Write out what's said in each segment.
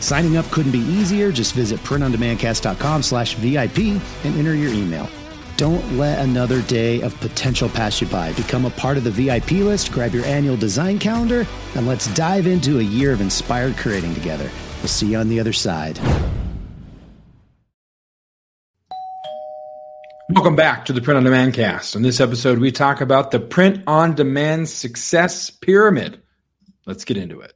Signing up couldn't be easier. Just visit printondemandcast.com slash VIP and enter your email. Don't let another day of potential pass you by. Become a part of the VIP list, grab your annual design calendar, and let's dive into a year of inspired creating together. We'll see you on the other side. Welcome back to the Print on Demand cast. In this episode, we talk about the print on demand success pyramid. Let's get into it.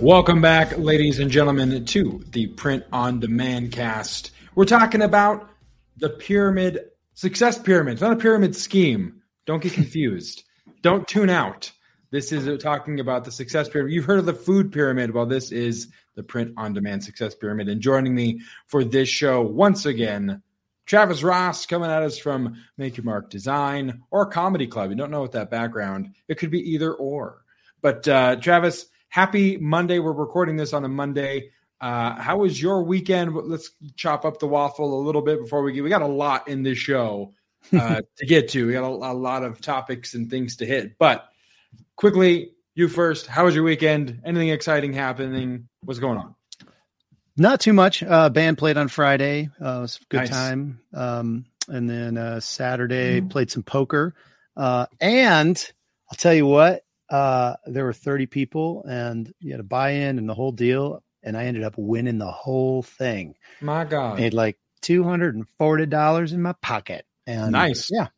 Welcome back, ladies and gentlemen, to the Print on Demand cast. We're talking about the pyramid, success pyramid. It's not a pyramid scheme. Don't get confused. Don't tune out. This is talking about the success pyramid. You've heard of the food pyramid. Well, this is the print on demand success pyramid. And joining me for this show once again, Travis Ross coming at us from Make Your Mark Design or Comedy Club. You don't know what that background. It could be either or. But uh, Travis, happy Monday. We're recording this on a Monday. Uh, how was your weekend? Let's chop up the waffle a little bit before we get. We got a lot in this show uh, to get to. We got a, a, lot of topics and things to hit. But quickly, you first. How was your weekend? Anything exciting happening? What's going on? Not too much. Uh, band played on Friday. Uh, it was a good nice. time. Um, and then uh, Saturday mm. played some poker. Uh, and I'll tell you what, uh, there were 30 people and you had a buy in and the whole deal. And I ended up winning the whole thing. My God. Made like $240 in my pocket. And nice. Yeah.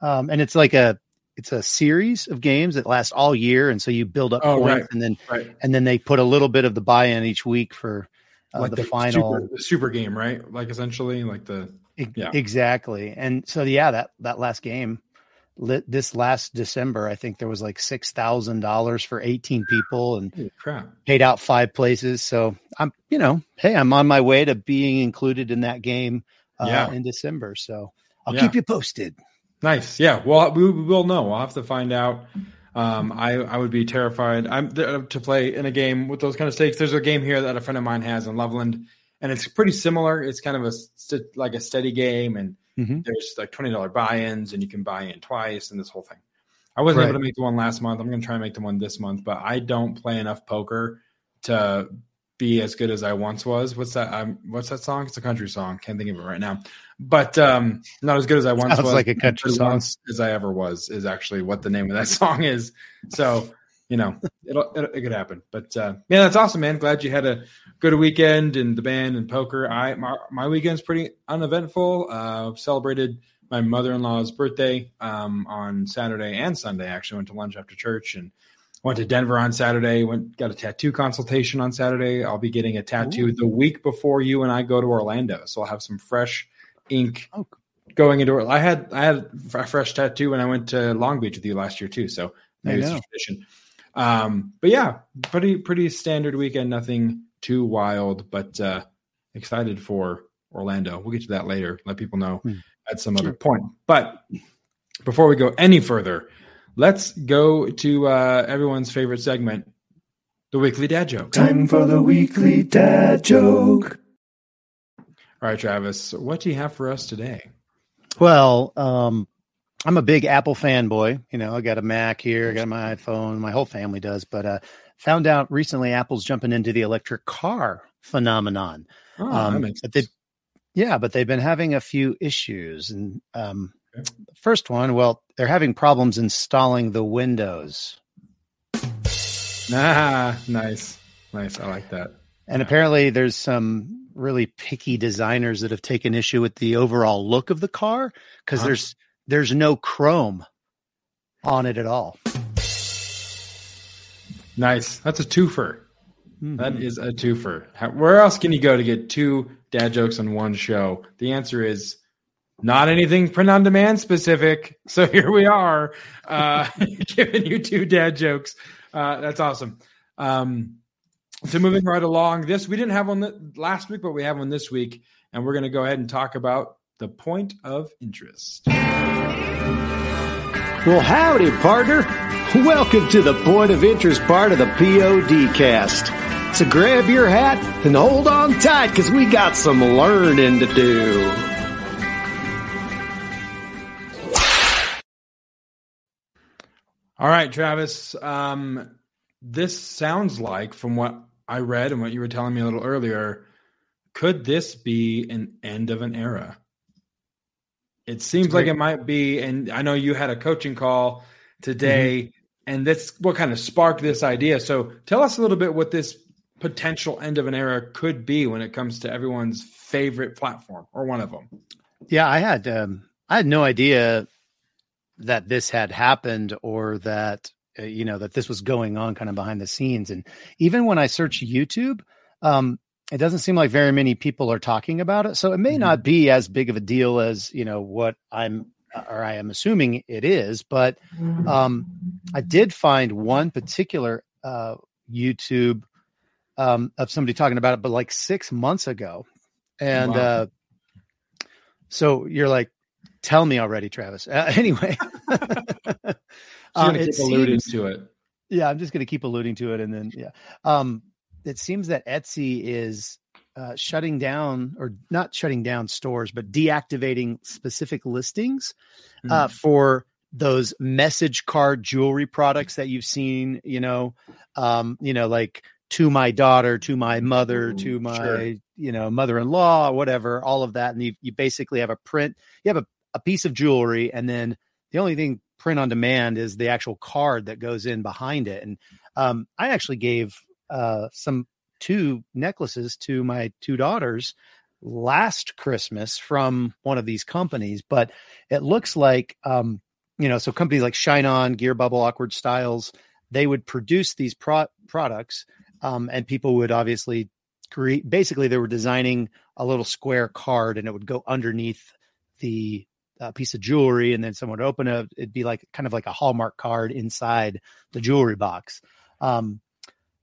Um, and it's like a, it's a series of games that last all year. And so you build up oh, points right. and then, right. and then they put a little bit of the buy in each week for uh, like the, the, final super, the super game, right? Like essentially like the, yeah. exactly. And so, yeah, that, that last game, this last December, I think there was like six thousand dollars for eighteen people and paid out five places. So I'm, you know, hey, I'm on my way to being included in that game uh, yeah. in December. So I'll yeah. keep you posted. Nice, yeah. Well, we, we will know. We'll have to find out. Um, I I would be terrified. I'm to play in a game with those kind of stakes. There's a game here that a friend of mine has in Loveland, and it's pretty similar. It's kind of a like a steady game and Mm-hmm. There's like twenty dollar buy-ins, and you can buy in twice, and this whole thing. I wasn't right. able to make the one last month. I'm going to try and make the one this month, but I don't play enough poker to be as good as I once was. What's that? Um, what's that song? It's a country song. Can't think of it right now. But um, not as good as I once Sounds was. Like a country song as I ever was is actually what the name of that song is. So you know, it'll, it, it could happen. But uh, yeah, that's awesome, man. Glad you had a good weekend and the band and poker. I my, my weekend's pretty uneventful. Uh, celebrated my mother in law's birthday um, on Saturday and Sunday. Actually, went to lunch after church and went to Denver on Saturday. Went got a tattoo consultation on Saturday. I'll be getting a tattoo Ooh. the week before you and I go to Orlando, so I'll have some fresh ink. Oh. Going into it, I had I had a fresh tattoo when I went to Long Beach with you last year too. So maybe it's a tradition. Um, but yeah, pretty pretty standard weekend. Nothing too wild, but uh, excited for Orlando. We'll get to that later. Let people know hmm. at some other point. But before we go any further, let's go to uh, everyone's favorite segment, the weekly dad joke. Time for the weekly dad joke. All right, Travis, what do you have for us today? Well, um, I'm a big Apple fanboy. You know, I got a Mac here, I got my iPhone, my whole family does. But uh, found out recently Apple's jumping into the electric car phenomenon. Oh, um, but they, yeah, but they've been having a few issues. And um, okay. first one, well, they're having problems installing the Windows. Ah, nice, nice. I like that. And yeah. apparently, there's some really picky designers that have taken issue with the overall look of the car because Uh-huh. there's there's no chrome on it at all. Nice. That's a twofer. That Mhm. is a twofer. How, where else can you go to get two dad jokes on one show? The answer is not anything print on demand specific. So here we are, uh, giving you two dad jokes. Uh, that's awesome. Um, so moving right along, this we didn't have one last week, but we have one this week, and we're going to go ahead and talk about the point of interest. Well, howdy, partner. Welcome to the point of interest part of the POD cast. So grab your hat and hold on tight because we got some learning to do. All right, Travis. Um, this sounds like, from what I read and what you were telling me a little earlier, could this be an end of an era? It seems like it might be. And I know you had a coaching call today, and that's what kind of sparked this idea. So tell us a little bit what this potential end of an era could be when it comes to everyone's favorite platform or one of them. Yeah, I had um, I had no idea that this had happened or that uh, you know that this was going on kind of behind the scenes. And even when I search YouTube, um, it doesn't seem like very many people are talking about it. So it may Mhm. not be as big of a deal as you know what I'm or I am assuming it is. But um, I did find one particular uh, YouTube um, of somebody talking about it, but like six months ago, and Wow. uh, so you're like, tell me already, Travis. Uh, anyway, um, keep alluding seems- to it. yeah, I'm just going to keep alluding to it, and then yeah, um, it seems that Etsy is uh, shutting down, or not shutting down stores, but deactivating specific listings uh, for those message card jewelry products that you've seen. You know, um, you know, like to my daughter, to my mother, to my Sure. you know mother-in-law, whatever, all of that, and you you basically have a print. You have a, a piece of jewelry, and then the only thing print on demand is the actual card that goes in behind it. And um, I actually gave uh, some two necklaces to my two daughters last Christmas from one of these companies, but it looks like um, you know, so companies like Shine On, Gear Bubble, Awkward Styles, they would produce these pro- products, um, and people would obviously create. Basically, they were designing a little square card, and it would go underneath the uh, piece of jewelry, and then someone would open it. It'd be like kind of like a Hallmark card inside the jewelry box. Um,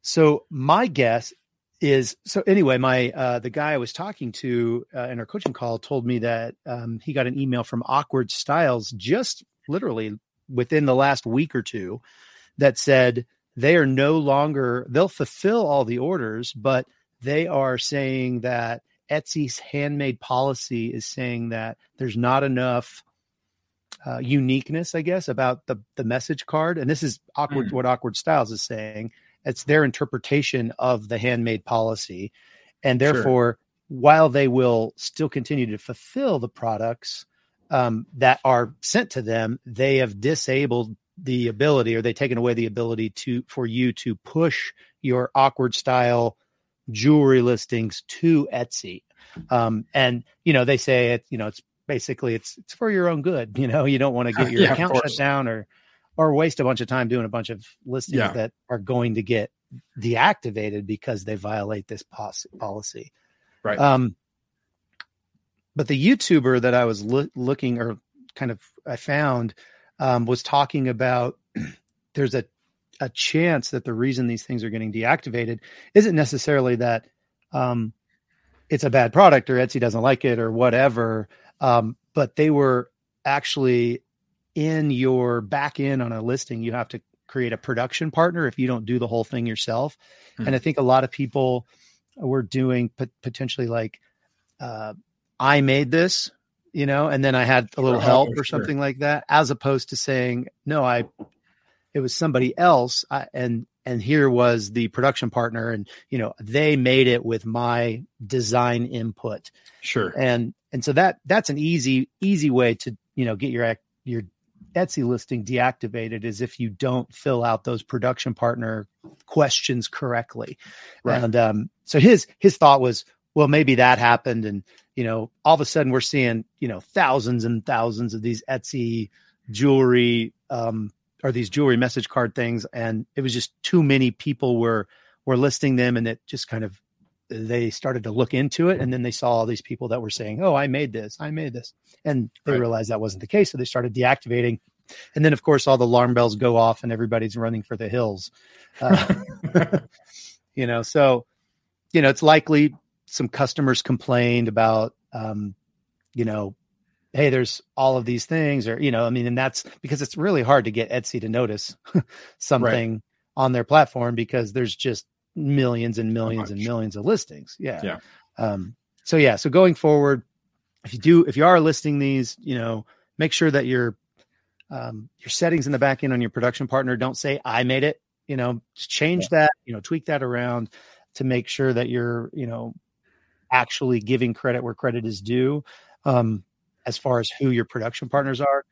so my guess is so anyway my uh the guy i was talking to uh, in our coaching call told me that um he got an email from awkward styles just literally within the last week or two that said they are no longer they'll fulfill all the orders but they are saying that etsy's handmade policy is saying that there's not enough uh, uniqueness i guess about the the message card and this is awkward Mm. what awkward styles is saying it's their interpretation of the handmade policy. And Sure. therefore while they will still continue to fulfill the products um, that are sent to them they have disabled the ability or they've taken away the ability to for you to push your awkward style jewelry listings to etsy. Um, and you know they say it you know it's basically it's it's for your own good you know you don't want to get your Yeah, account shut down or or waste a bunch of time doing a bunch of listings Yeah. that are going to get deactivated because they violate this policy. Right. Um, but the YouTuber that I was loo- looking or kind of I found um, was talking about there's a a chance that the reason these things are getting deactivated isn't necessarily that um, it's a bad product or Etsy doesn't like it or whatever, um, but they were actually in your back end on a listing. You have to create a production partner if you don't do the whole thing yourself. Hmm. And I think a lot of people were doing pot- potentially like, uh, I made this, you know, and then I had a little Sure. help Oh, or something like that, as opposed to saying, no, I, it was somebody else. I, and, and here was the production partner and, you know, they made it with my design input. Sure. And, and so that, that's an easy, easy way to, you know, get your, ac- your Etsy listing deactivated is if you don't fill out those production partner questions correctly. Right. And um, so his his thought was, well, maybe that happened, and you know, all of a sudden we're seeing you know thousands and thousands of these Etsy jewelry um, or these jewelry message card things, and it was just too many people were were listing them, and it just kind of they started to look into it and then they saw all these people that were saying oh i made this i made this and they right. realized that wasn't the case so they started deactivating and then of course all the alarm bells go off and everybody's running for the hills uh, you know so you know it's likely some customers complained about um, you know hey there's all of these things or you know i mean and that's because it's really hard to get etsy to notice something right. on their platform because there's just millions and millions and millions of listings yeah yeah um, so yeah so going forward if you do if you are listing these you know make sure that your um, your settings in the back end on your production partner don't say i made it you know change yeah. that you know tweak that around to make sure that you're you know actually giving credit where credit is due um, as far as who your production partners are.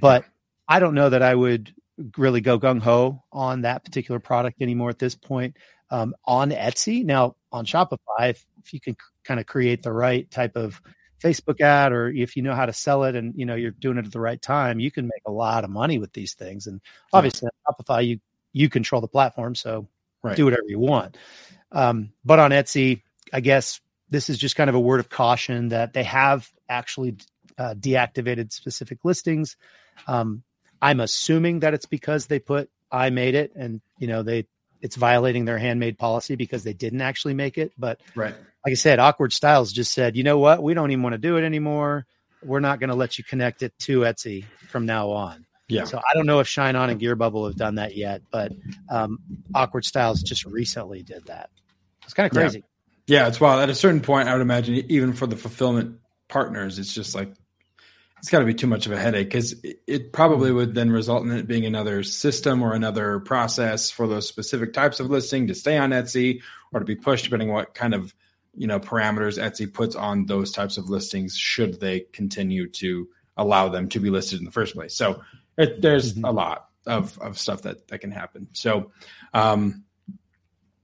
But I don't know that I would really go gung ho on that particular product anymore at this point. Um, on Etsy now on Shopify, if, if you can c- kind of create the right type of Facebook ad, or if you know how to sell it, and you know you're doing it at the right time, you can make a lot of money with these things. And obviously, on Shopify, you you control the platform, so right. do whatever you want. Um, but on Etsy, I guess this is just kind of a word of caution that they have actually uh, deactivated specific listings. Um, I'm assuming that it's because they put I made it and you know they it's violating their handmade policy because they didn't actually make it. But right. like I said, Awkward Styles just said, you know what, we don't even want to do it anymore. We're not going to let you connect it to Etsy from now on. Yeah. So I don't know if Shine On and Gear Bubble have done that yet, but um, Awkward Styles just recently did that. It's kind of crazy. Yeah. yeah, it's wild. At a certain point, I would imagine even for the fulfillment partners, it's just like it's got to be too much of a headache because it, probably would then result in it being another system or another process for those specific types of listing to stay on Etsy or to be pushed, depending on what kind of you know parameters Etsy puts on those types of listings. Should they continue to allow them to be listed in the first place? So it, there's mm-hmm. a lot of of stuff that that can happen. So. Um,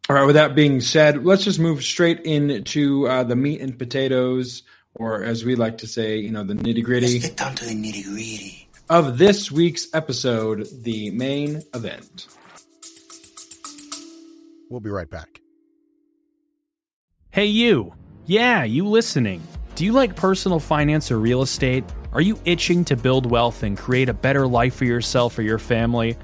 all right. With that being said, let's just move straight into uh, the meat and potatoes or as we like to say, you know, the nitty gritty. Let's get down to the nitty gritty of this week's episode, the main event. We'll be right back. Hey, you. Yeah, you listening. Do you like personal finance or real estate? Are you itching to build wealth and create a better life for yourself or your family?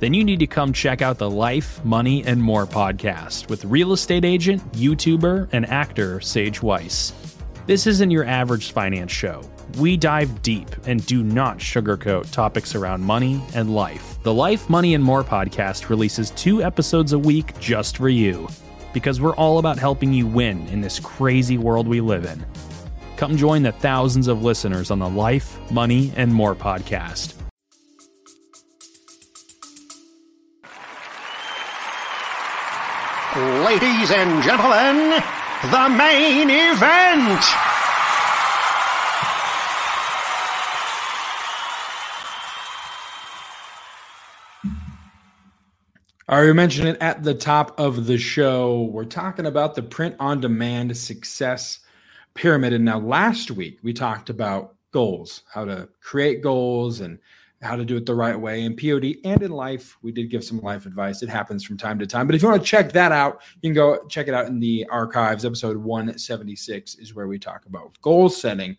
Then you need to come check out the Life, Money, and More podcast with real estate agent, YouTuber, and actor Sage Weiss. This isn't your average finance show. We dive deep and do not sugarcoat topics around money and life. The Life, Money, and More podcast releases two episodes a week just for you, because we're all about helping you win in this crazy world we live in. Come join the thousands of listeners on the Life, Money, and More podcast. Ladies and gentlemen, the main event. I already mentioned it at the top of the show. We're talking about the print on demand success pyramid. And now, last week, we talked about goals, how to create goals and how to do it the right way in POD and in life. We did give some life advice. It happens from time to time. But if you want to check that out, you can go check it out in the archives. Episode 176 is where we talk about goal setting.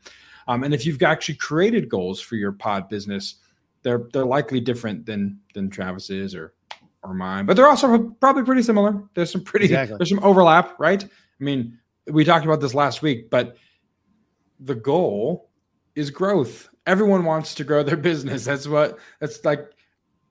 Um, and if you've actually created goals for your pod business, they're they're likely different than than Travis's or or mine, but they're also probably pretty similar. There's some pretty exactly. there's some overlap, right? I mean, we talked about this last week, but the goal is growth everyone wants to grow their business. That's what that's like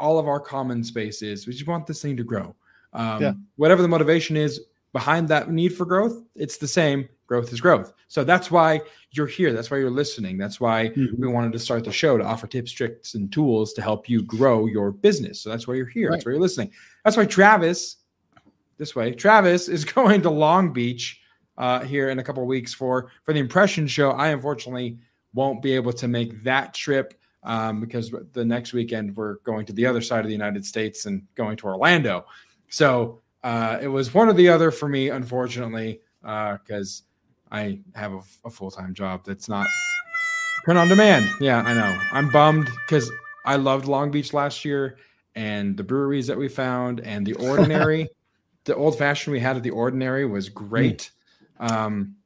all of our common space is. We just want this thing to grow. Um, yeah. Whatever the motivation is behind that need for growth, it's the same. Growth is growth. So that's why you're here. That's why you're listening. That's why mm-hmm. we wanted to start the show to offer tips, tricks, and tools to help you grow your business. So that's why you're here. Right. That's why you're listening. That's why Travis, this way, Travis is going to Long Beach uh, here in a couple weeks for for the impression show. I unfortunately won't be able to make that trip um, because the next weekend we're going to the other side of the United States and going to Orlando. So uh, it was one or the other for me, unfortunately, because I have a, a full time job that's not print on demand. Yeah, I know. I'm bummed because I loved Long Beach last year and the breweries that we found and the ordinary. the old fashioned we had at the ordinary was great. Mm. Um,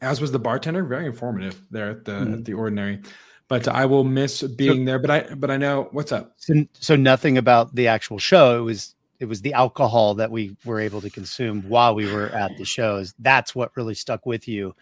as was the bartender, very informative there at the mm. at the ordinary. But I will miss being so, there. But I but I know what's up. So, so nothing about the actual show. It was it was the alcohol that we were able to consume while we were at the shows. That's what really stuck with you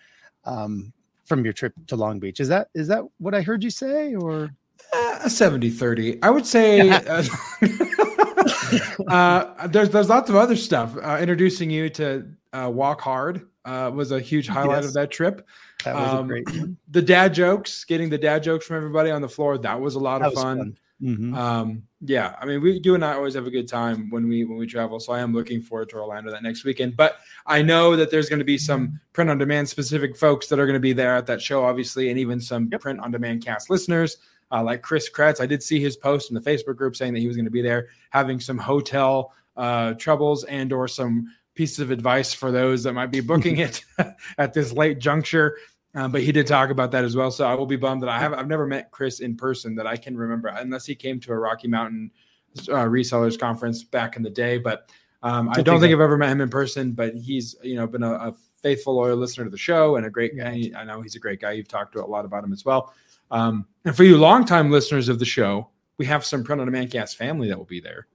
um, from your trip to Long Beach. Is that is that what I heard you say or uh, a 70 30? I would say uh, uh, there's there's lots of other stuff. Uh, introducing you to uh, Walk Hard uh, was a huge highlight yes. of that trip. That was um, great. The dad jokes, getting the dad jokes from everybody on the floor, that was a lot that of fun. fun. Mm-hmm. Um, yeah, I mean, we you and I always have a good time when we when we travel. So I am looking forward to Orlando that next weekend. But I know that there's going to be some print on demand specific folks that are going to be there at that show, obviously, and even some yep. print on demand cast listeners. Uh, like Chris Kretz, I did see his post in the Facebook group saying that he was going to be there, having some hotel uh, troubles and or some pieces of advice for those that might be booking it at this late juncture. Um, but he did talk about that as well. So I will be bummed that I have I've never met Chris in person that I can remember unless he came to a Rocky Mountain uh, resellers conference back in the day. But um, I don't think I've ever met him in person. But he's you know been a, a, faithful loyal listener to the show and a great guy. I know he's a great guy. You've talked to a lot about him as well. Um, and for you longtime listeners of the show, we have some Print on Demand Cast family that will be there.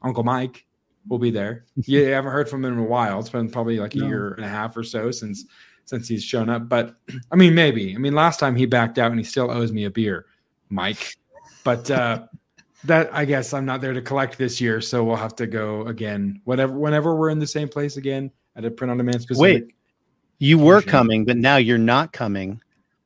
Uncle Mike, will be there. You haven't heard from him in a while. It's been probably like a no. year and a half or so since since he's shown up. But I mean, maybe. I mean, last time he backed out and he still owes me a beer, Mike. But uh that I guess I'm not there to collect this year, so we'll have to go again. Whatever, whenever we're in the same place again at a print on demand specific. Wait, you were coming, but now you're not coming.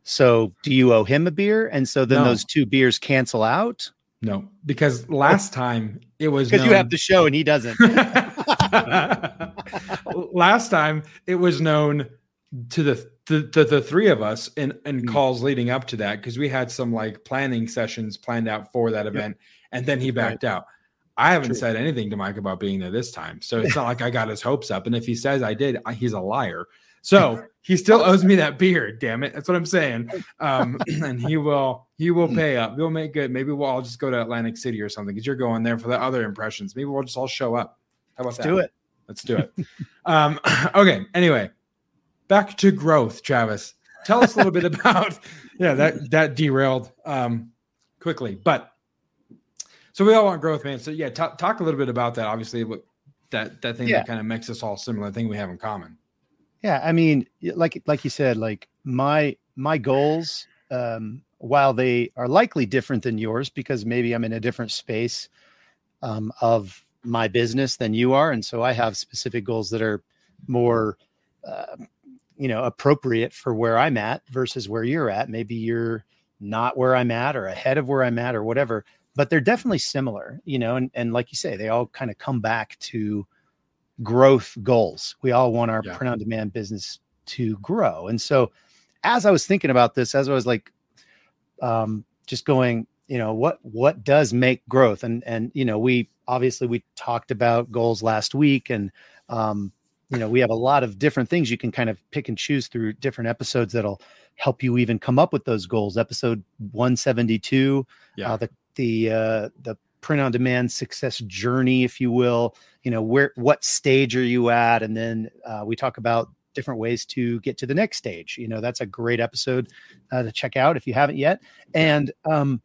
So do you owe him a beer? And so then no. those two beers cancel out? No, because last time it was because you have the show and he doesn't. last time it was known to the to, to the three of us and in mm-hmm. calls leading up to that because we had some like planning sessions planned out for that event, yep. and then he backed right. out. I haven't True. said anything to Mike about being there this time, so it's not like I got his hopes up. And if he says I did, he's a liar. So he still owes me that beer. Damn it, that's what I'm saying. Um, and he will he will pay up. We'll make good. Maybe we'll all just go to Atlantic City or something because you're going there for the other impressions. Maybe we'll just all show up. How about Let's that? Do it. Let's do it. um, okay. Anyway, back to growth, Travis. Tell us a little bit about yeah that that derailed um, quickly, but so we all want growth, man. So yeah, t- talk a little bit about that. Obviously, what that that thing yeah. that kind of makes us all similar thing we have in common. Yeah, I mean, like like you said, like my my goals, um, while they are likely different than yours, because maybe I'm in a different space um, of my business than you are, and so I have specific goals that are more, uh, you know, appropriate for where I'm at versus where you're at. Maybe you're not where I'm at or ahead of where I'm at or whatever, but they're definitely similar, you know. And and like you say, they all kind of come back to growth goals. We all want our yeah. print on demand business to grow. And so as I was thinking about this, as I was like um, just going, you know, what what does make growth? And and you know, we obviously we talked about goals last week and um, you know, we have a lot of different things you can kind of pick and choose through different episodes that'll help you even come up with those goals. Episode 172, yeah. Uh, the the uh, the print on demand success journey, if you will. You know, where what stage are you at? And then uh, we talk about different ways to get to the next stage. You know, that's a great episode uh, to check out if you haven't yet. And um,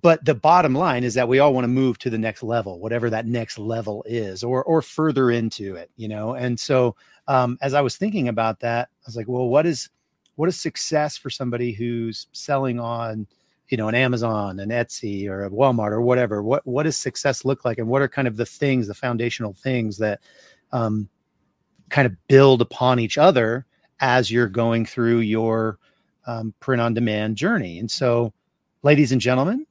but the bottom line is that we all want to move to the next level, whatever that next level is, or or further into it. You know, and so um, as I was thinking about that, I was like, well, what is what is success for somebody who's selling on you know an amazon an etsy or a walmart or whatever what what does success look like and what are kind of the things the foundational things that um, kind of build upon each other as you're going through your um, print on demand journey? And so ladies and gentlemen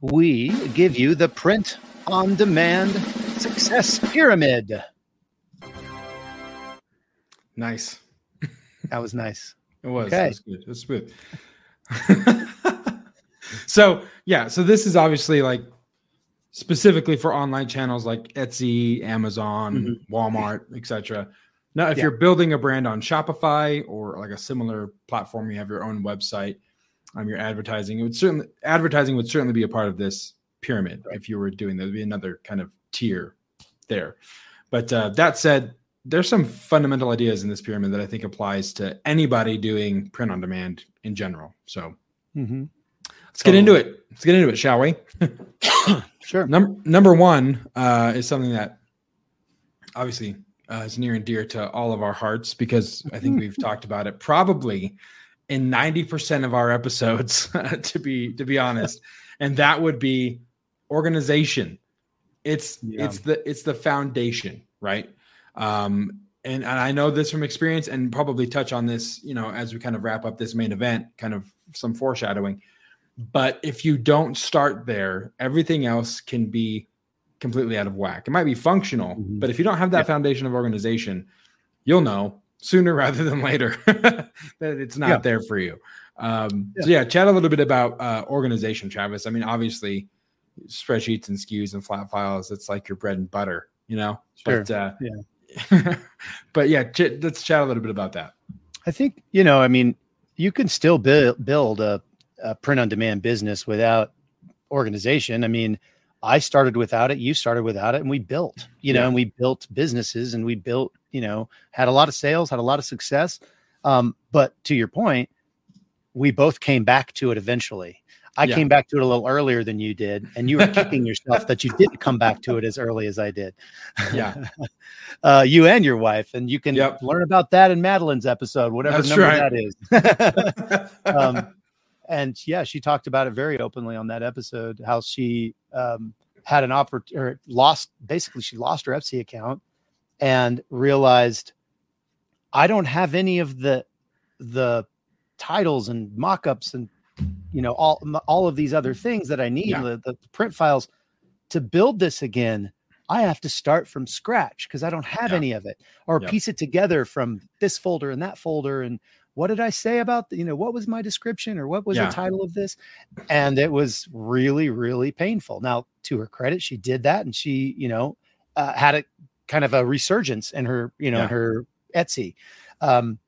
we give you the print on demand success pyramid. Nice. That was nice. It was. Okay. it was good. It was smooth so yeah, so this is obviously like specifically for online channels like Etsy, Amazon, mm-hmm. Walmart, etc. Now, if Yeah. you're building a brand on Shopify or like a similar platform, you have your own website, um, your advertising, it would certainly advertising would certainly be a part of this pyramid. If you were doing that, would be another kind of tier there. But uh, that said, there's some fundamental ideas in this pyramid that I think applies to anybody doing print on demand in general. So Mm-hmm. Let's get into it. Let's get into it, shall we? Sure. Number number one uh, is something that obviously uh, is near and dear to all of our hearts because I think we've talked about it probably in ninety percent of our episodes. to be to be honest, and that would be organization. It's Yeah. it's the it's the foundation, right? Um, and, and I know this from experience, and probably touch on this, you know, as we kind of wrap up this main event, kind of some foreshadowing. But if you don't start there, everything else can be completely out of whack. It might be functional, Mhm. but if you don't have that foundation of organization, you'll know sooner rather than later that it's not Yeah. there for you. Um, So yeah, chat a little bit about uh, organization, Travis. I mean, obviously, spreadsheets and SKUs and flat files, it's like your bread and butter, you know. Sure. But uh, Yeah. but yeah, ch- let's chat a little bit about that. I think you know. I mean, you can still build build a, a print on demand business without organization. I mean, I started without it. You started without it, and we built. You know, Yeah. and we built businesses, and we built. You know, had a lot of sales, had a lot of success. Um, but to your point, we both came back to it eventually. I Yeah. came back to it a little earlier than you did, and you were kicking yourself that you didn't come back to it as early as I did. Yeah. uh, you and your wife, and you can Yep. learn about that in Madeline's episode, whatever That's number right. that is. um, and yeah, she talked about it very openly on that episode. How she um, had an opportunity, or lost basically, she lost her Etsy account and realized I don't have any of the the titles and mock-ups and you know all all of these other things that I need Yeah. the, the print files to build this again. I have to start from scratch because I don't have Yeah. any of it or Yep. piece it together from this folder and that folder and what did I say about the, you know what was my description or what was Yeah. the title of this and it was really really painful. Now to her credit she did that and she you know uh, had a kind of a resurgence in her you know in her Etsy um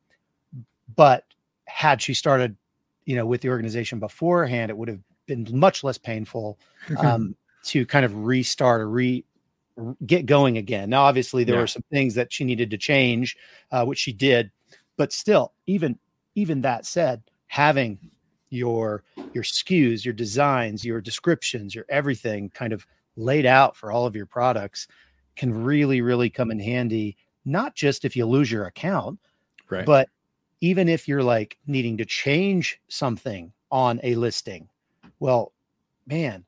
but had she started you know with the organization beforehand it would have been much less painful um to kind of restart or re get going again now obviously there Yeah. were some things that she needed to change uh, which she did but still even even that said having your your SKUs your designs your descriptions your everything kind of laid out for all of your products can really really come in handy not just if you lose your account right. but even if you're like needing to change something on a listing, well, man,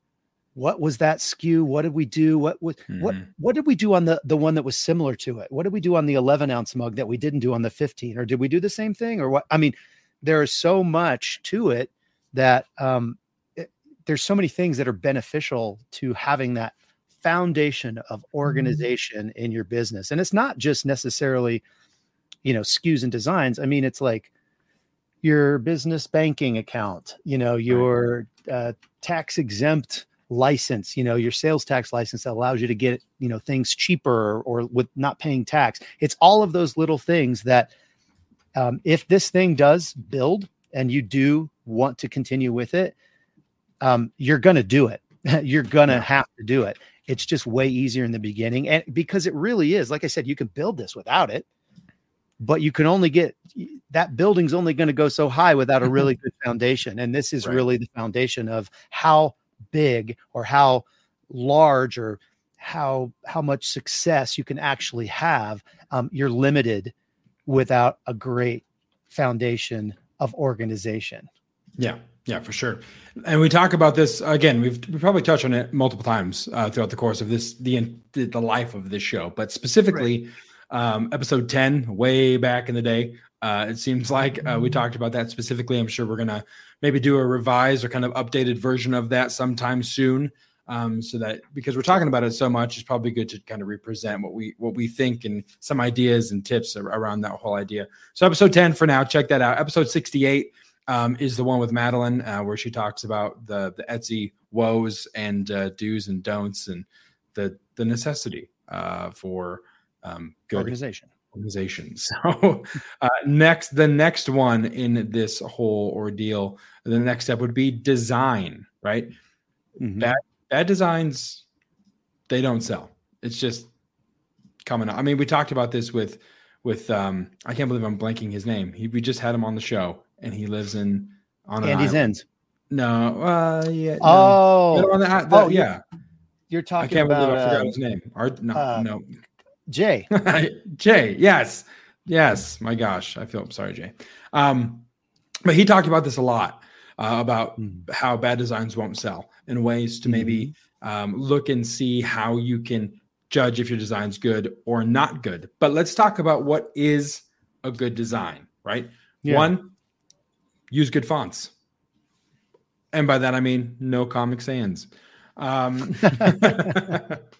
what was that SKU? What did we do? What was what Mhm. what did we do on the the one that was similar to it? What did we do on the 11 ounce mug that we didn't do on the 15? Or did we do the same thing? Or what? I mean, there is so much to it that um, it, there's so many things that are beneficial to having that foundation of organization in your business, and it's not just necessarily you know SKUs and designs. I mean, it's like your business banking account, you know, your uh, tax exempt license, you know, your sales tax license that allows you to get you know things cheaper or, with not paying tax. It's all of those little things that um, if this thing does build and you do want to continue with it, um, you're going to do it. you're going to have to do it. It's just way easier in the beginning. And because it really is, like I said, you can build this without it, but you can only get that building's only going to go so high without a really good foundation. And this is Right. really the foundation of how big or how large or how how much success you can actually have. Um, you're limited without a great foundation of organization. Yeah, yeah, for sure. And we talk about this again. We've we probably touched on it multiple times uh, throughout the course of this the the life of this show, but specifically um, episode ten, way back in the day. Uh, it seems like uh, we talked about that specifically. I'm sure we're gonna maybe do a revised or kind of updated version of that sometime soon. Um, so that because we're talking about it so much, it's probably good to kind of represent what we what we think and some ideas and tips around that whole idea. So episode 10 for now, check that out. Episode 68 um, is the one with Madeline, uh, where she talks about the the Etsy woes and uh, do's and don'ts and the the necessity uh, for um, good Organization. Organization. So uh, next, the next one in this whole ordeal, the next step would be design. Right, Mhm. bad bad designs, they don't sell. It's just coming up. I mean, we talked about this with with um I can't believe I'm blanking his name. He, we just had him on the show, and he lives in on an Andy's ends. No, uh, yeah. Oh, No, the, the, oh, yeah. you're talking. I can't about believe I forgot uh, his name. Art, no, uh, no. Jay. Jay, yes, yes. My gosh, I feel sorry, Jay. Um, but he talked about this a lot uh, about Mm. how bad designs won't sell and ways to maybe um, look and see how you can judge if your design's good or not good. But let's talk about what is a good design, right? Yeah. One, use good fonts. And by that, I mean no Comic Sans. Um,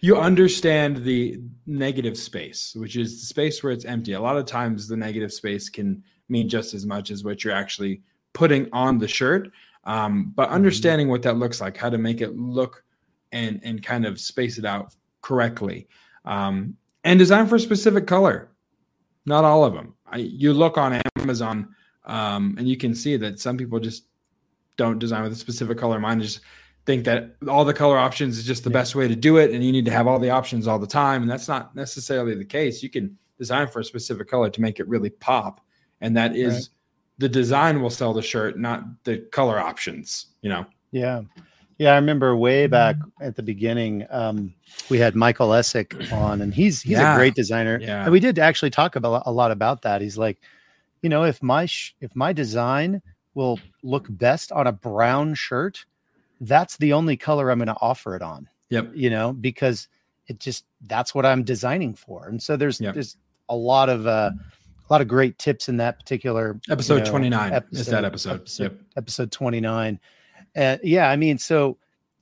you understand the negative space, which is the space where it's empty. A lot of times, the negative space can mean just as much as what you're actually putting on the shirt. Um, but understanding what that looks like, how to make it look and and kind of space it out correctly, um, and design for a specific color. Not all of them. I, you look on Amazon, um, and you can see that some people just don't design with a specific color. Mine just think that all the color options is just the best way to do it, and you need to have all the options all the time, and that's not necessarily the case. You can design for a specific color to make it really pop, and that is Right. the design will sell the shirt, not the color options. You know, Yeah. Yeah, I remember way back at the beginning, um, we had Michael Essick on, and he's he's Yeah. a great designer. Yeah. And we did actually talk about a lot about that. He's like, you know, if my sh- if my design will look best on a brown shirt, that's the only color I'm going to offer it on. Yep. You know, because it just that's what I'm designing for. And so there's Yep. there's a lot of uh, a lot of great tips in that particular you episode know, twenty nine is that episode. episode, Yep. episode 29 uh, yeah i mean so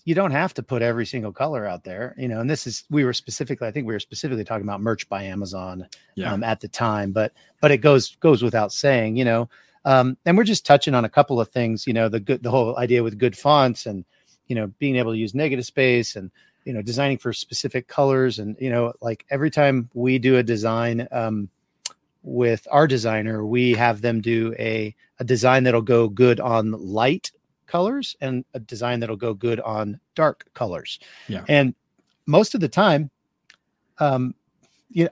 you don't have to put every single color out there you know and this is we were specifically i think we were specifically talking about merch by amazon Yeah. um, at the time but but it goes goes without saying you know um, and we're just touching on a couple of things you know the good the whole idea with good fonts and you know being able to use negative space and you know designing for specific colors and you know like every time we do a design um, with our designer we have them do a a design that'll go good on light colors and a design that'll go good on dark colors Yeah. and most of the time um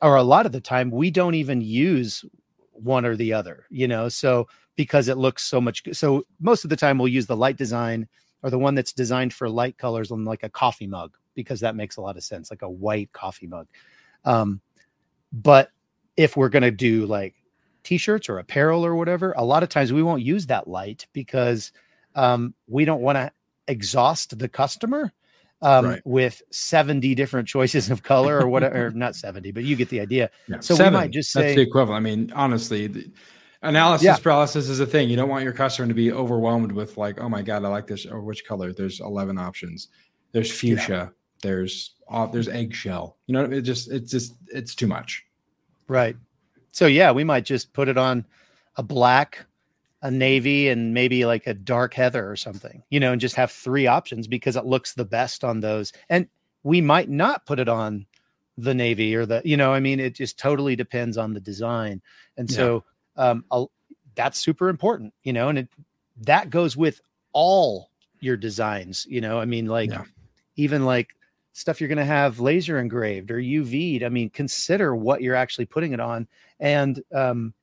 or a lot of the time we don't even use one or the other you know so because it looks so much good so most of the time we'll use the light design or the one that's designed for light colors on like a coffee mug because that makes a lot of sense like a white coffee mug um but if we're going to do like t-shirts or apparel or whatever a lot of times we won't use that light because um, we don't want to exhaust the customer um, Right. with 70 different choices of color or whatever or not 70 but you get the idea Yeah. So we might just that's say- the equivalent. I mean, honestly, the analysis Yeah. paralysis is a thing. You don't want your customer to be overwhelmed with like, oh my god, I like this or which color. There's eleven options. There's fuchsia. There's uh, there's eggshell. You know, it just it's just it's too much. Right. So yeah, we might just put it on a black, a navy, and maybe like a dark heather or something, you know, and just have three options because it looks the best on those. And we might not put it on the navy or the, you know, I mean, it just totally depends on the design. And so um I'll, that's super important, you know, and it that goes with all your designs, you know. I mean, like Yeah. even like stuff you're going to have laser engraved or UV'd. I mean, consider what you're actually putting it on. And um,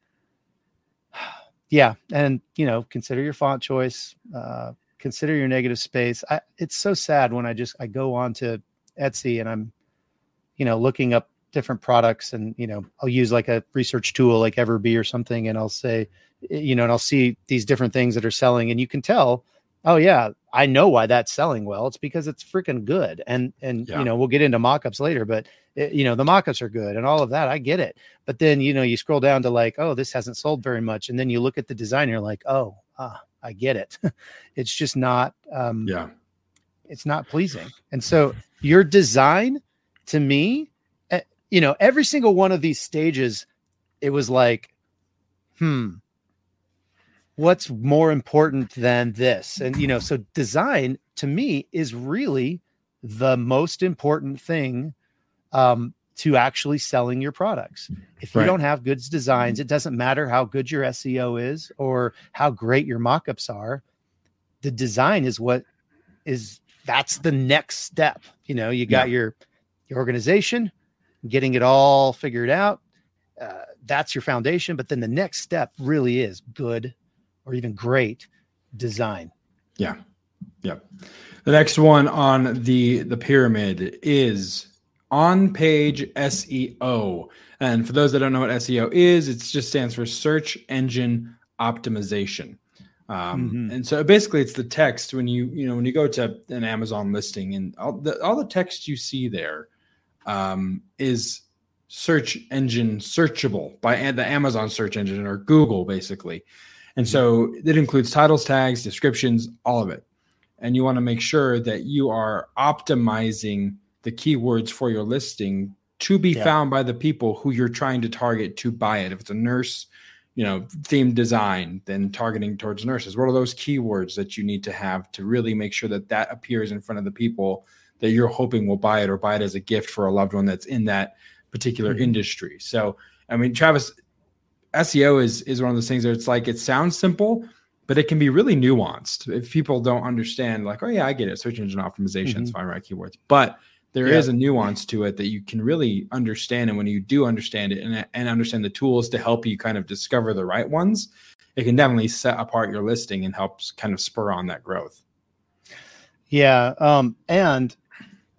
yeah, and you know, consider your font choice, uh, consider your negative space. I, it's so sad when I just I go on to Etsy and I'm, you know, looking up different products and you know I'll use like a research tool like Everbee or something and I'll say, you know, and I'll see these different things that are selling and you can tell, oh yeah, I know why that's selling well. It's because it's freaking good. And and Yeah. you know, we'll get into mock-ups later, but it, you know, the mock-ups are good and all of that. I get it. But then, you know, you scroll down to like, oh, this hasn't sold very much. And then you look at the design, you're like, oh, ah, I get it. it's just not um Yeah. it's not pleasing. And so your design to me, eh, you know, every single one of these stages, it was like, hmm, what's more important than this? And, you know, so design to me is really the most important thing um, to actually selling your products. If you Right. don't have goods designs, it doesn't matter how good your SEO is or how great your mockups are. The design is what is that's the next step. You know, you got your your organization, getting it all figured out. Uh, that's your foundation, but then the next step really is good or even great design. Yeah. Yep. The next one on the the pyramid is on page SEO. And for those that don't know what SEO is, it just stands for search engine optimization. Um, Mhm. And so basically, it's the text when you you know when you go to an Amazon listing and all the all the text you see there um, is search engine searchable by the Amazon search engine or Google, basically. And so it includes titles, tags, descriptions, all of it. And you want to make sure that you are optimizing the keywords for your listing to be Yeah. found by the people who you're trying to target to buy it. If it's a nurse, you know, themed design, then targeting towards nurses. What are those keywords that you need to have to really make sure that that appears in front of the people that you're hoping will buy it or buy it as a gift for a loved one that's in that particular Mhm. industry? So, I mean, Travis, SEO is is one of those things where it's like it sounds simple, but it can be really nuanced if people don't understand. Like, oh yeah, I get it. Search engine optimization is fine, right? Keywords, but there is Yeah. a nuance to it that you can really understand. And when you do understand it and, and understand the tools to help you kind of discover the right ones, it can definitely set apart your listing and helps kind of spur on that growth. Yeah, um, and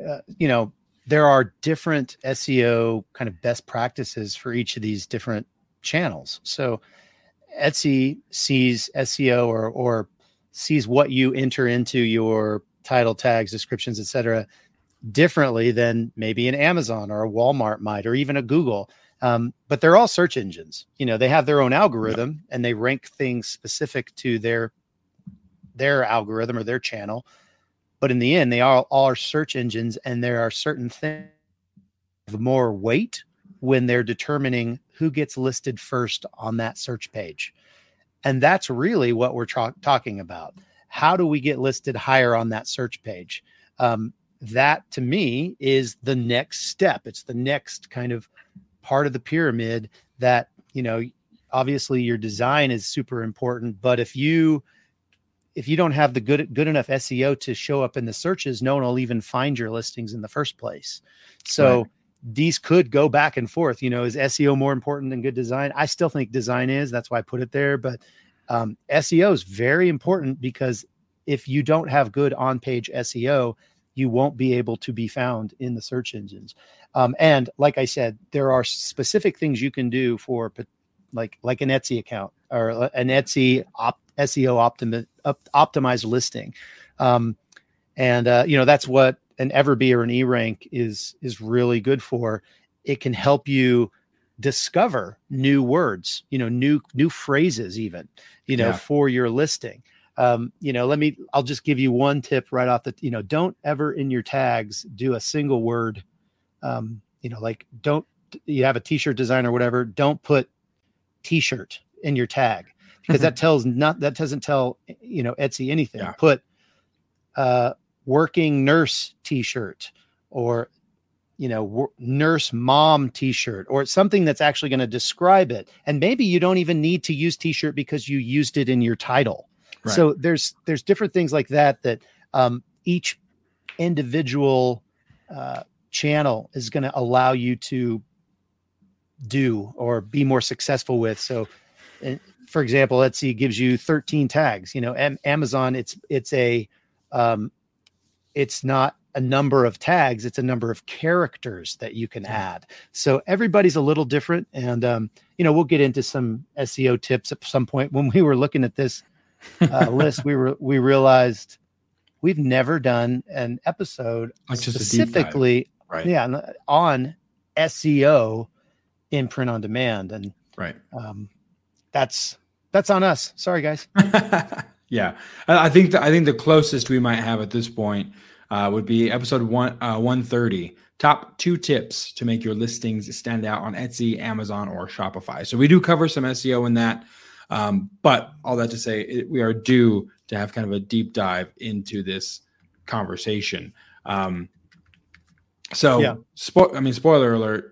uh, you know there are different SEO kind of best practices for each of these different channels. So Etsy sees SEO or or sees what you enter into your title tags, descriptions, etc., differently than maybe an Amazon or a Walmart might, or even a Google. Um, but they're all search engines. You know, they have their own algorithm and they rank things specific to their their algorithm or their channel but in the end they all, all are search engines and there are certain things more weight when they're determining who gets listed first on that search page. And that's really what we're tra- talking about. How do we get listed higher on that search page? Um, that to me is the next step. It's the next kind of part of the pyramid that you know obviously your design is super important but if you if you don't have the good good enough SEO to show up in the searches, no one will even find your listings in the first place. So Right. these could go back and forth. You know, is SEO more important than good design? I still think design is. That's why I put it there. But um, SEO is very important because if you don't have good on-page SEO, you won't be able to be found in the search engines. Um, and like I said, there are specific things you can do for like like an Etsy account or an Etsy op, SEO optimi- op, optimized listing. Um, and uh, you know that's what an Everbee or an E-Rank is is really good for. It can help you discover new words, you know, new new phrases, even you know, Yeah. for your listing. Um, you know, let me. I'll just give you one tip right off the. You know, don't ever in your tags do a single word. Um, you know, like don't you have a T-shirt design or whatever? Don't put T-shirt in your tag because that tells not that doesn't tell you know Etsy anything. Yeah. Put uh, working nurse T-shirt or you know wor- nurse mom T-shirt or something that's actually going to describe it. And maybe you don't even need to use T-shirt because you used it in your title. Right. So there's there's different things like that that um, each individual uh, channel is going to allow you to do or be more successful with. So, for example, Etsy gives you 13 tags. You know, Am- Amazon it's it's a um, it's not a number of tags; it's a number of characters that you can add. So everybody's a little different, and um, you know, we'll get into some SEO tips at some point. When we were looking at this uh, list, we were we realized we've never done an episode Like just a deep dive. specifically Right. yeah on seo in print on demand and Right. um, that's that's on us sorry guys yeah, I, I think the, I think the closest we might have at this point uh, would be episode one uh, one thirty. Top two tips to make your listings stand out on Etsy, Amazon, or Shopify. So we do cover some SEO in that, um, but all that to say, it, we are due to have kind of a deep dive into this conversation. Um, So, Yeah. spo- I mean, spoiler alert,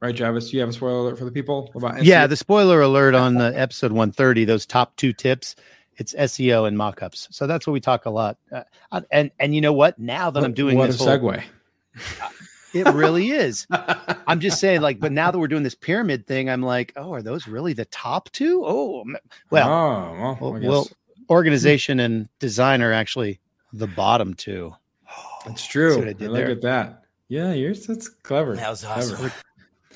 right, Travis? You have a spoiler alert for the people about Yeah, the spoiler alert on the episode 130, those top two tips, it's SEO and mockups. So that's what we talk a lot. Uh, and and you know what? Now that I'm doing what this a whole, segue. it really is. I'm just saying, like, but now that we're doing this pyramid thing, I'm like, oh, are those really the top two? Oh, well, oh, well, well, well, organization and design are actually the bottom two. that's true. see I look there? at that. Yeah, yours that's clever. That was Clever.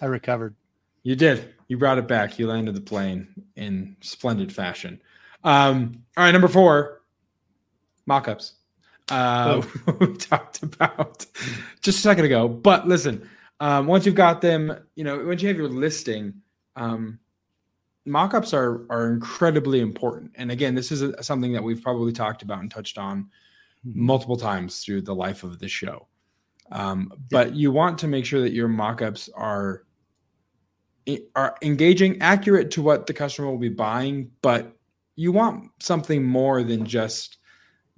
I recovered. You did. You brought it back. You landed the plane in splendid fashion. Um, all right, number four, mock-ups. Uh, we talked about just a second ago. But listen, um, once you've got them, you know, once you have your listing, um, mock-ups are are incredibly important. And again, this is a, something that we've probably talked about and touched on multiple times through the life of the show. Um, but you want to make sure that your mock-ups are are engaging, accurate to what the customer will be buying, but you want something more than just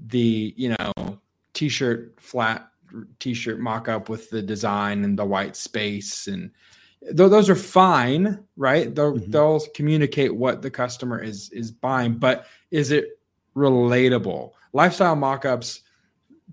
the you know t-shirt flat t-shirt mock-up with the design and the white space and though those are fine right they'll, Mhm. they'll communicate what the customer is is buying but is it relatable lifestyle mock-ups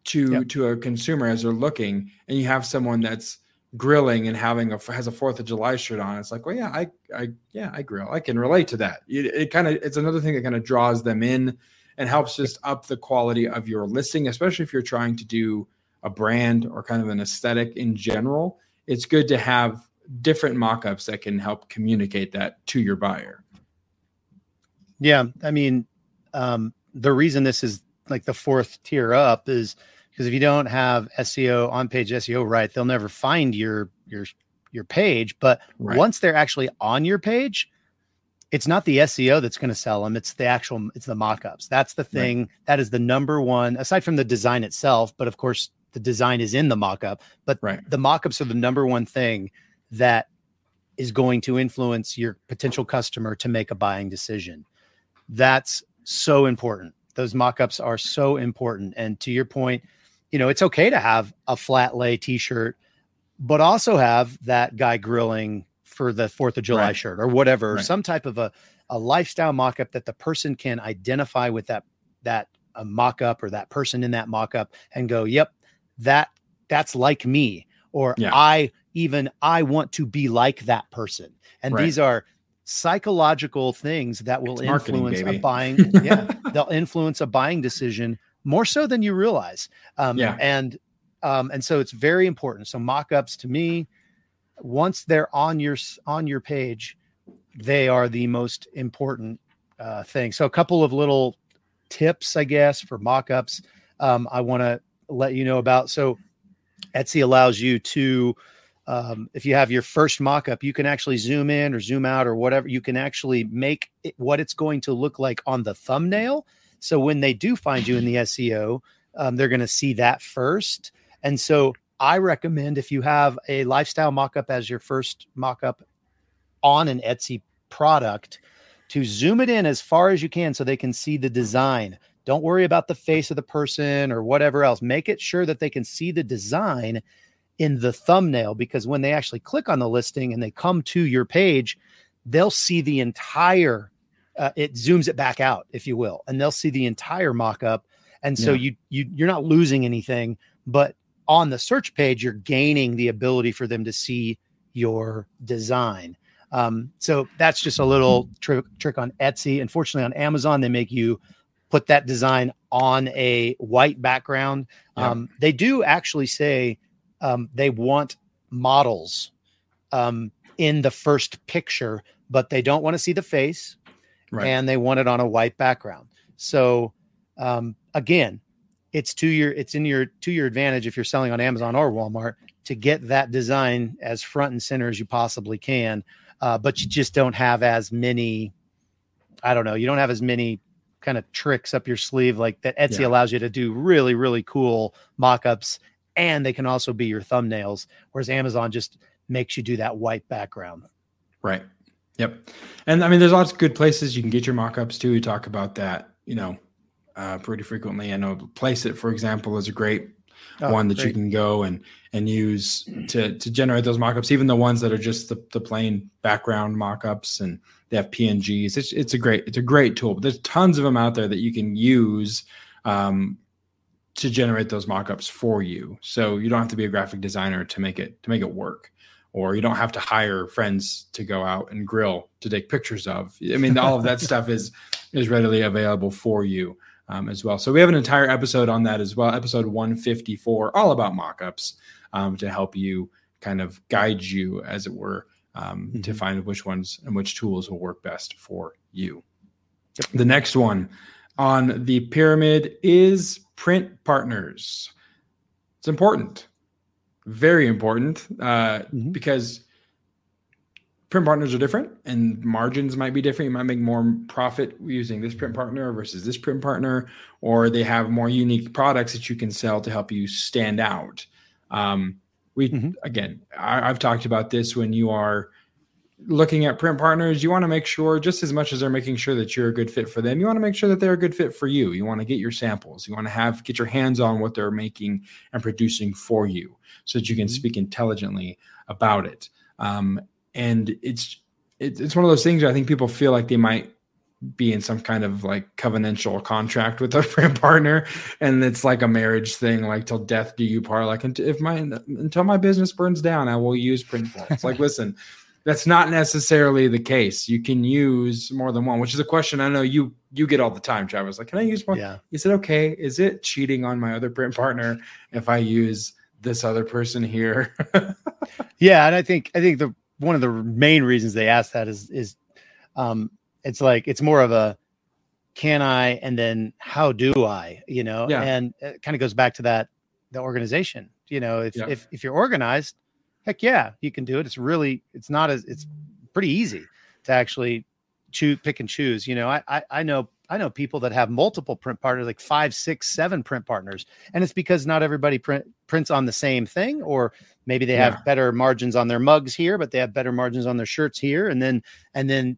to Yep. to a consumer as they're looking and you have someone that's grilling and having a has a fourth of july shirt on it's like well yeah i i yeah i grill. I can relate to that. It, it kind of it's another thing that kind of draws them in and helps just up the quality of your listing especially if you're trying to do a brand or kind of an aesthetic in general. It's good to have different mock-ups that can help communicate that to your buyer. Yeah, I mean, um, the reason this is like the fourth tier up is because if you don't have SEO on page SEO right, they'll never find your your your page. But Right. once they're actually on your page, it's not the SEO that's going to sell them. It's the actual it's the mock-ups. That's the thing. That is the number one aside from the design itself. But of course, the design is in the mock-up. But Right. the mock-ups are the number one thing that is going to influence your potential customer to make a buying decision. That's so important. Those mock-ups are so important. And to your point, you know, it's okay to have a flat lay t-shirt, but also have that guy grilling for the 4th of July Right. shirt or whatever, Right. some type of a, a lifestyle mock-up that the person can identify with that that a mock-up or that person in that mock-up and go, "Yep, that that's like me." Or Yeah. I even I want to be like that person. And Right. these are psychological things that will It's influence a buying yeah they'll influence a buying decision more so than you realize. Um Yeah. and um and so it's very important. So mock-ups to me once they're on your on your page they are the most important uh thing. So a couple of little tips i guess for mock-ups um i want to let you know about. So etsy allows you to um, if you have your first mock-up you can actually zoom in or zoom out or whatever. You can actually make it, what it's going to look like on the thumbnail so when they do find you in the seo um, they're going to see that first and so i recommend if you have a lifestyle mock-up as your first mock-up on an etsy product to zoom it in as far as you can so they can see the design don't worry about the face of the person or whatever else make it sure that they can see the design in the thumbnail because when they actually click on the listing and they come to your page, they'll see the entire. Uh, it zooms it back out, if you will, and they'll see the entire mock-up. And so Yeah. you you you're not losing anything, but on the search page, you're gaining the ability for them to see your design. Um, so that's just a little trick trick on Etsy. Unfortunately, on Amazon, they make you put that design on a white background. Yeah. Um, they do actually say um, they want models um, in the first picture, but they don't want to see the face Right. and they want it on a white background. So um, again, it's to your it's in your to your advantage if you're selling on Amazon or Walmart to get that design as front and center as you possibly can. Uh, but you just don't have as many. I don't know. You don't have as many kind of tricks up your sleeve like that. Etsy Yeah. allows you to do really really cool mock-ups, and they can also be your thumbnails. Whereas Amazon just makes you do that white background. Right. Yep. And I mean, there's lots of good places you can get your mock-ups too. We talk about that, you know, uh, pretty frequently. I know Placeit, for example, is a great oh, one that great. you can go and and use to to generate those mockups, even the ones that are just the, the plain background mockups and they have PNGs. It's it's a great it's a great tool. But there's tons of them out there that you can use um, to generate those mockups for you. So you don't have to be a graphic designer to make it to make it work or you don't have to hire friends to go out and grill to take pictures of. I mean, all of that stuff is is readily available for you um, as well. So we have an entire episode on that as well, episode 154, all about mockups um, to help you kind of guide you, as it were, um, mm-hmm. to find which ones and which tools will work best for you. Yep. The next one on the pyramid is print partners. It's important very important uh, mm-hmm. because print partners are different and margins might be different. You might make more profit using this print partner versus this print partner, or they have more unique products that you can sell to help you stand out. Um, we mm-hmm. again, I, have talked about this when you are looking at print partners, you want to make sure, just as much as they're making sure that you're a good fit for them, you want to make sure that they're a good fit for you. You want to get your samples. You want to have get your hands on what they're making and producing for you, so that you can mm-hmm. speak intelligently about it. Um, and it's it, it's one of those things I think people feel like they might be in some kind of like covenantal contract with their print partner and it's like a marriage thing like till death do you part like if my until my business burns down i will use printful it's like listen that's not necessarily the case. You can use more than one, which is a question I know you you get all the time, Travis. Like, can I use one? Yeah. Is it okay? Is it cheating on my other print partner if I use this other person here? yeah, and I think I think the one of the main reasons they ask that is is um it's like it's more of a can I and then how do I, you know? Yeah. And it kind of goes back to that the organization. You know, if yeah. if if you're organized, heck yeah, you can do it. It's really, it's not as, it's pretty easy to actually choose, pick and choose. You know, I, I, I know, I know people that have multiple print partners, like five, six, seven print partners, and it's because not everybody print, prints on the same thing, or maybe they have better margins on their mugs here, but they have better margins on their shirts here, and then, and then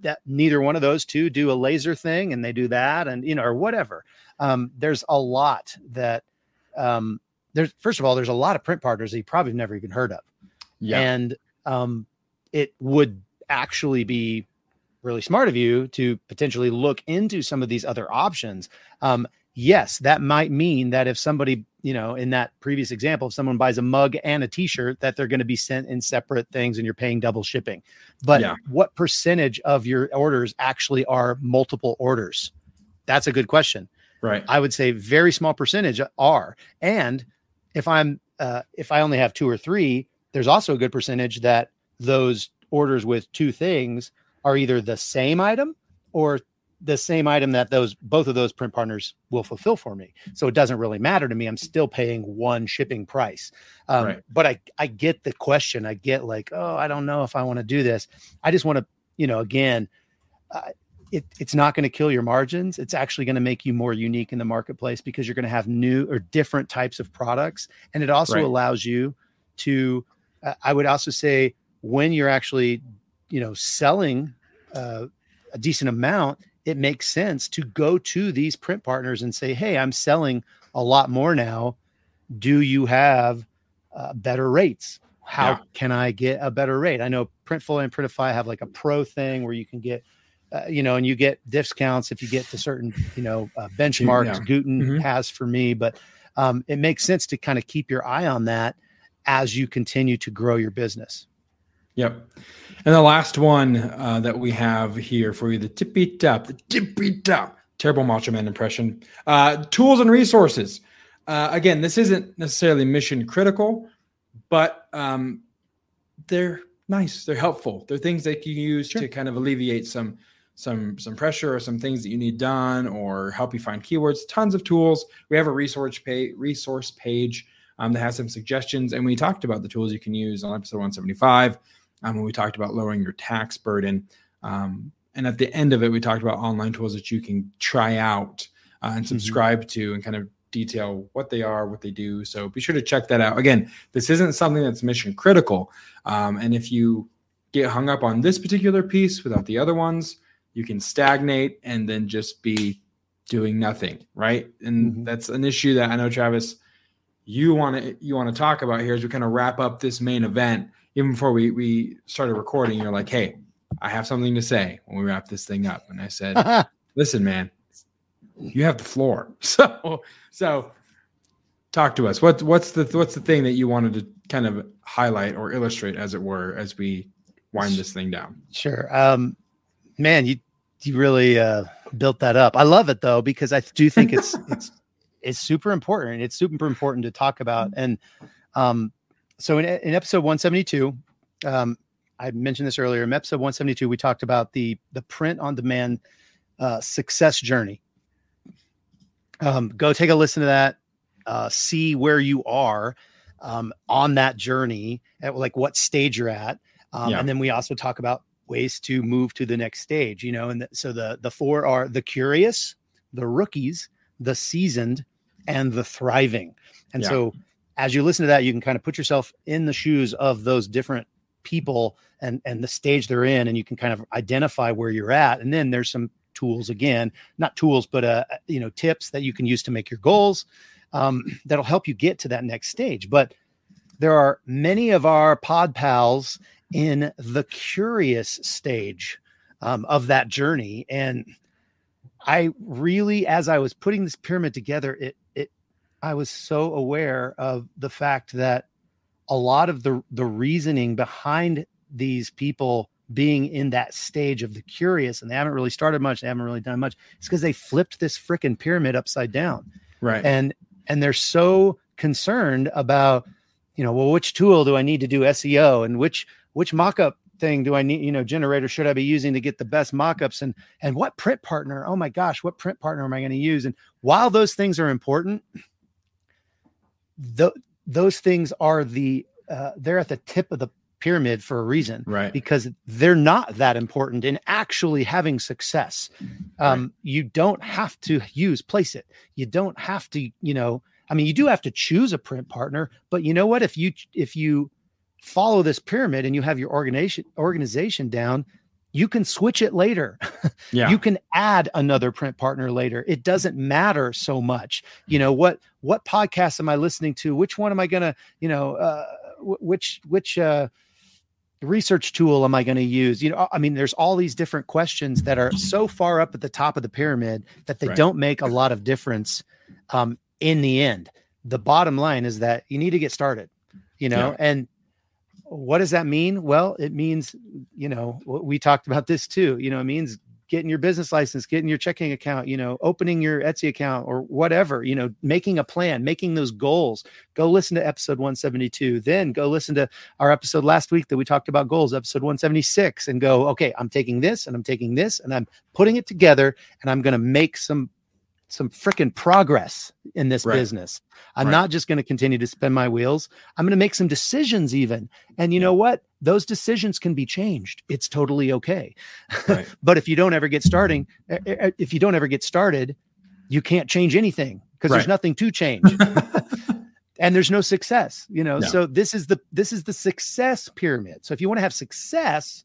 that neither one of those two do a laser thing, and they do that, and you know, or whatever. Um, there's a lot that um, there's first of all, there's a lot of print partners that you probably never even heard of. Yeah. And um, it would actually be really smart of you to potentially look into some of these other options. Um, yes, that might mean that if somebody, you know, in that previous example, if someone buys a mug and a t-shirt, that they're going to be sent in separate things and you're paying double shipping. But yeah. what percentage of your orders actually are multiple orders? That's a good question. Right. I would say very small percentage are. And if I'm uh, if I only have two or three, there's also a good percentage that those orders with two things are either the same item or the same item that those both of those print partners will fulfill for me. So it doesn't really matter to me. I'm still paying one shipping price. Um, right. But I I get the question. I get like, oh, I don't know if I want to do this. I just want to, you know, again, uh, it, it's not going to kill your margins. It's actually going to make you more unique in the marketplace because you're going to have new or different types of products, and it also right. allows you to. Uh, I would also say when you're actually, you know, selling uh, a decent amount, it makes sense to go to these print partners and say, "Hey, I'm selling a lot more now. Do you have uh, better rates? How yeah. can I get a better rate?" I know Printful and Printify have like a pro thing where you can get uh, you know, and you get discounts if you get to certain, you know, uh, benchmarks. Yeah. Gooten mm-hmm. has for me, but um, it makes sense to kind of keep your eye on that as you continue to grow your business. Yep. And the last one uh, that we have here for you, the tippy top, the tippy top, terrible Macho Man impression. Uh, tools and resources. Uh, again, this isn't necessarily mission critical, but um, they're nice. They're helpful. They're things that you use sure. to kind of alleviate some some some pressure or some things that you need done or help you find keywords tons of tools we have a resource page resource page um, that has some suggestions and we talked about the tools you can use on episode 175 um, when we talked about lowering your tax burden um, and at the end of it we talked about online tools that you can try out uh, and mm-hmm. subscribe mm-hmm. to and kind of detail what they are what they do so be sure to check that out again this isn't something that's mission critical um, and if you get hung up on this particular piece without the other ones you can stagnate and then just be doing nothing, right? And mm-hmm. that's an issue that I know Travis you want to you want to talk about here as we kind of wrap up this main event. Even before we we started recording, you're like, "Hey, I have something to say when we wrap this thing up." And I said, "Listen, man, you have the floor." So so talk to us. What what's the what's the thing that you wanted to kind of highlight or illustrate, as it were, as we wind this thing down? Sure. Um, man, you you really uh, built that up. I love it though because I do think it's it's it's super important. It's super important to talk about. And um, so in, in episode 172, um, I mentioned this earlier. In episode 172, we talked about the the print on demand uh, success journey. Um, go take a listen to that. Uh, see where you are um, on that journey, at like what stage you're at, um, Yeah. and then we also talk about ways to move to the next stage. You know, and so the the four are the curious, the rookies, the seasoned, and the thriving. And Yeah. so, as you listen to that, you can kind of put yourself in the shoes of those different people and and the stage they're in, and you can kind of identify where you're at. And then there's some tools again, not tools, but uh, you know, tips that you can use to make your goals um, that'll help you get to that next stage. But there are many of our pod pals in the curious stage um, of that journey, and I really, as I was putting this pyramid together, it it I was so aware of the fact that a lot of the the reasoning behind these people being in that stage of the curious and they haven't really started much, they haven't really done much. It's because they flipped this freaking pyramid upside down Right. and and they're so concerned about you know well which tool do i need to do seo and which which mockup thing do i need you know generator should i be using to get the best mockups and and what print partner oh my gosh what print partner am i going to use and while those things are important th- those things are the uh, they're at the tip of the pyramid for a reason right. because they're not that important in actually having success. Um, You don't have to use Placeit. You don't have to, you know, I mean, you do have to choose a print partner, but you know what? If you if you follow this pyramid and you have your organization organization down, you can switch it later. Yeah. You can add another print partner later. It doesn't matter so much. You know what what podcast am I listening to? Which one am I going to, you know, uh which which uh research tool am I going to use? You know, I mean, there's all these different questions that are so far up at the top of the pyramid that they Right. don't make a lot of difference um, in the end. The bottom line is that you need to get started, you know, Yeah. and what does that mean? Well, it means, you know, we talked about this too. You know, it means getting your business license, getting your checking account, you know, opening your Etsy account or whatever, you know, making a plan, making those goals. Go listen to episode 172. Then go listen to our episode last week that we talked about goals, episode 176, and go, okay, I'm taking this and I'm taking this and I'm putting it together and I'm going to make some some freaking progress in this Right. business. I'm Right. not just going to continue to spin my wheels. I'm going to make some decisions even. And you know what? Those decisions can be changed. It's totally okay. Right. but if you don't ever get starting, if you don't ever get started, you can't change anything because there's nothing to change. and there's no success, you know. No. So this is the this is the success pyramid. So if you want to have success,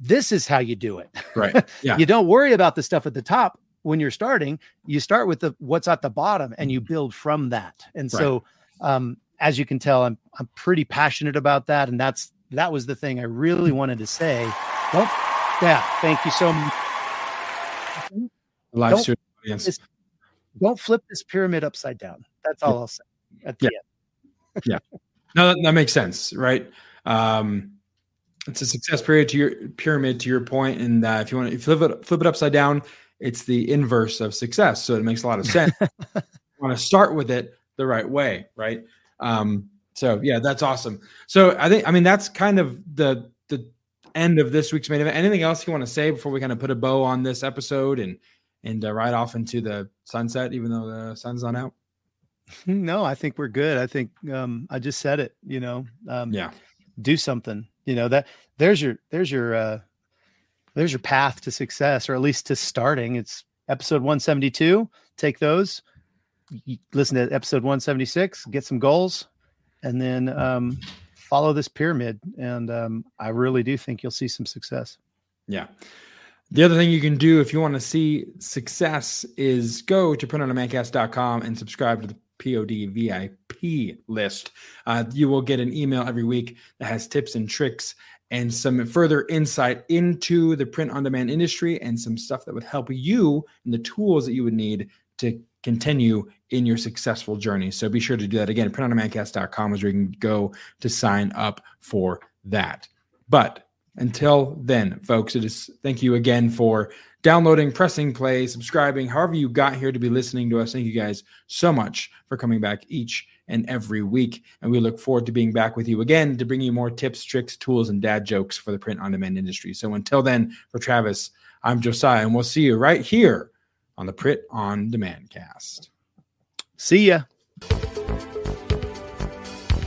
this is how you do it. Right. Yeah. You don't worry about the stuff at the top when you're starting. You start with the what's at the bottom and you build from that. And so um as you can tell, I'm I'm pretty passionate about that. And that's that was the thing I really wanted to say. Don't yeah, thank you so much. Live Don't- stream audience. It's- Don't flip this pyramid upside down. That's all I'll say at the Yeah. end. No, that, that makes sense, right? Um, it's a success period to your pyramid to your point, and uh, if you want to flip it flip it upside down, it's the inverse of success. So it makes a lot of sense. you want to start with it the right way, right? Um, so yeah, that's awesome. So I think I mean that's kind of the the end of this week's main event. Anything else you want to say before we kind of put a bow on this episode and and uh, ride off into the sunset, even though the sun's not out? No, I think we're good. I think um I just said it, you know. Um Yeah. do something you know that there's your there's your uh there's your path to success or at least to starting. It's episode 172 take those. Listen to episode 176 get some goals and then um follow this pyramid. And um i really do think you'll see some success. Yeah. The other thing you can do if you want to see success is go to printondemandcast.com and subscribe to the POD VIP list. Uh, you will get an email every week that has tips and tricks and some further insight into the print on demand industry and some stuff that would help you and the tools that you would need to continue in your successful journey. So be sure to do that again. Printondemandcast.com is where you can go to sign up for that. But until then, folks, it is thank you again for downloading, pressing play, subscribing, however you got here to be listening to us. Thank you guys so much for coming back each and every week. And we look forward to being back with you again to bring you more tips, tricks, tools, and dad jokes for the print on demand industry. So until then, for Travis, I'm Josiah, and we'll see you right here on the Print on Demand cast. See ya.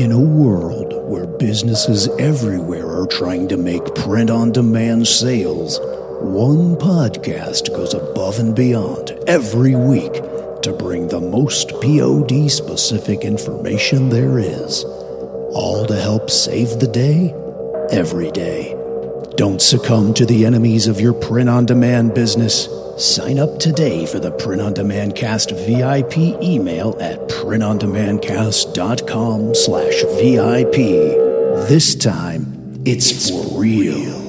In a world where businesses everywhere are trying to make print on demand sales, one podcast goes above and beyond every week to bring the most POD specific information there is. All to help save the day every day. Don't succumb to the enemies of your print on demand business. Sign up today for the Print on Demand Cast VIP email at printondemandcast.com slash VIP. This time, it's for real.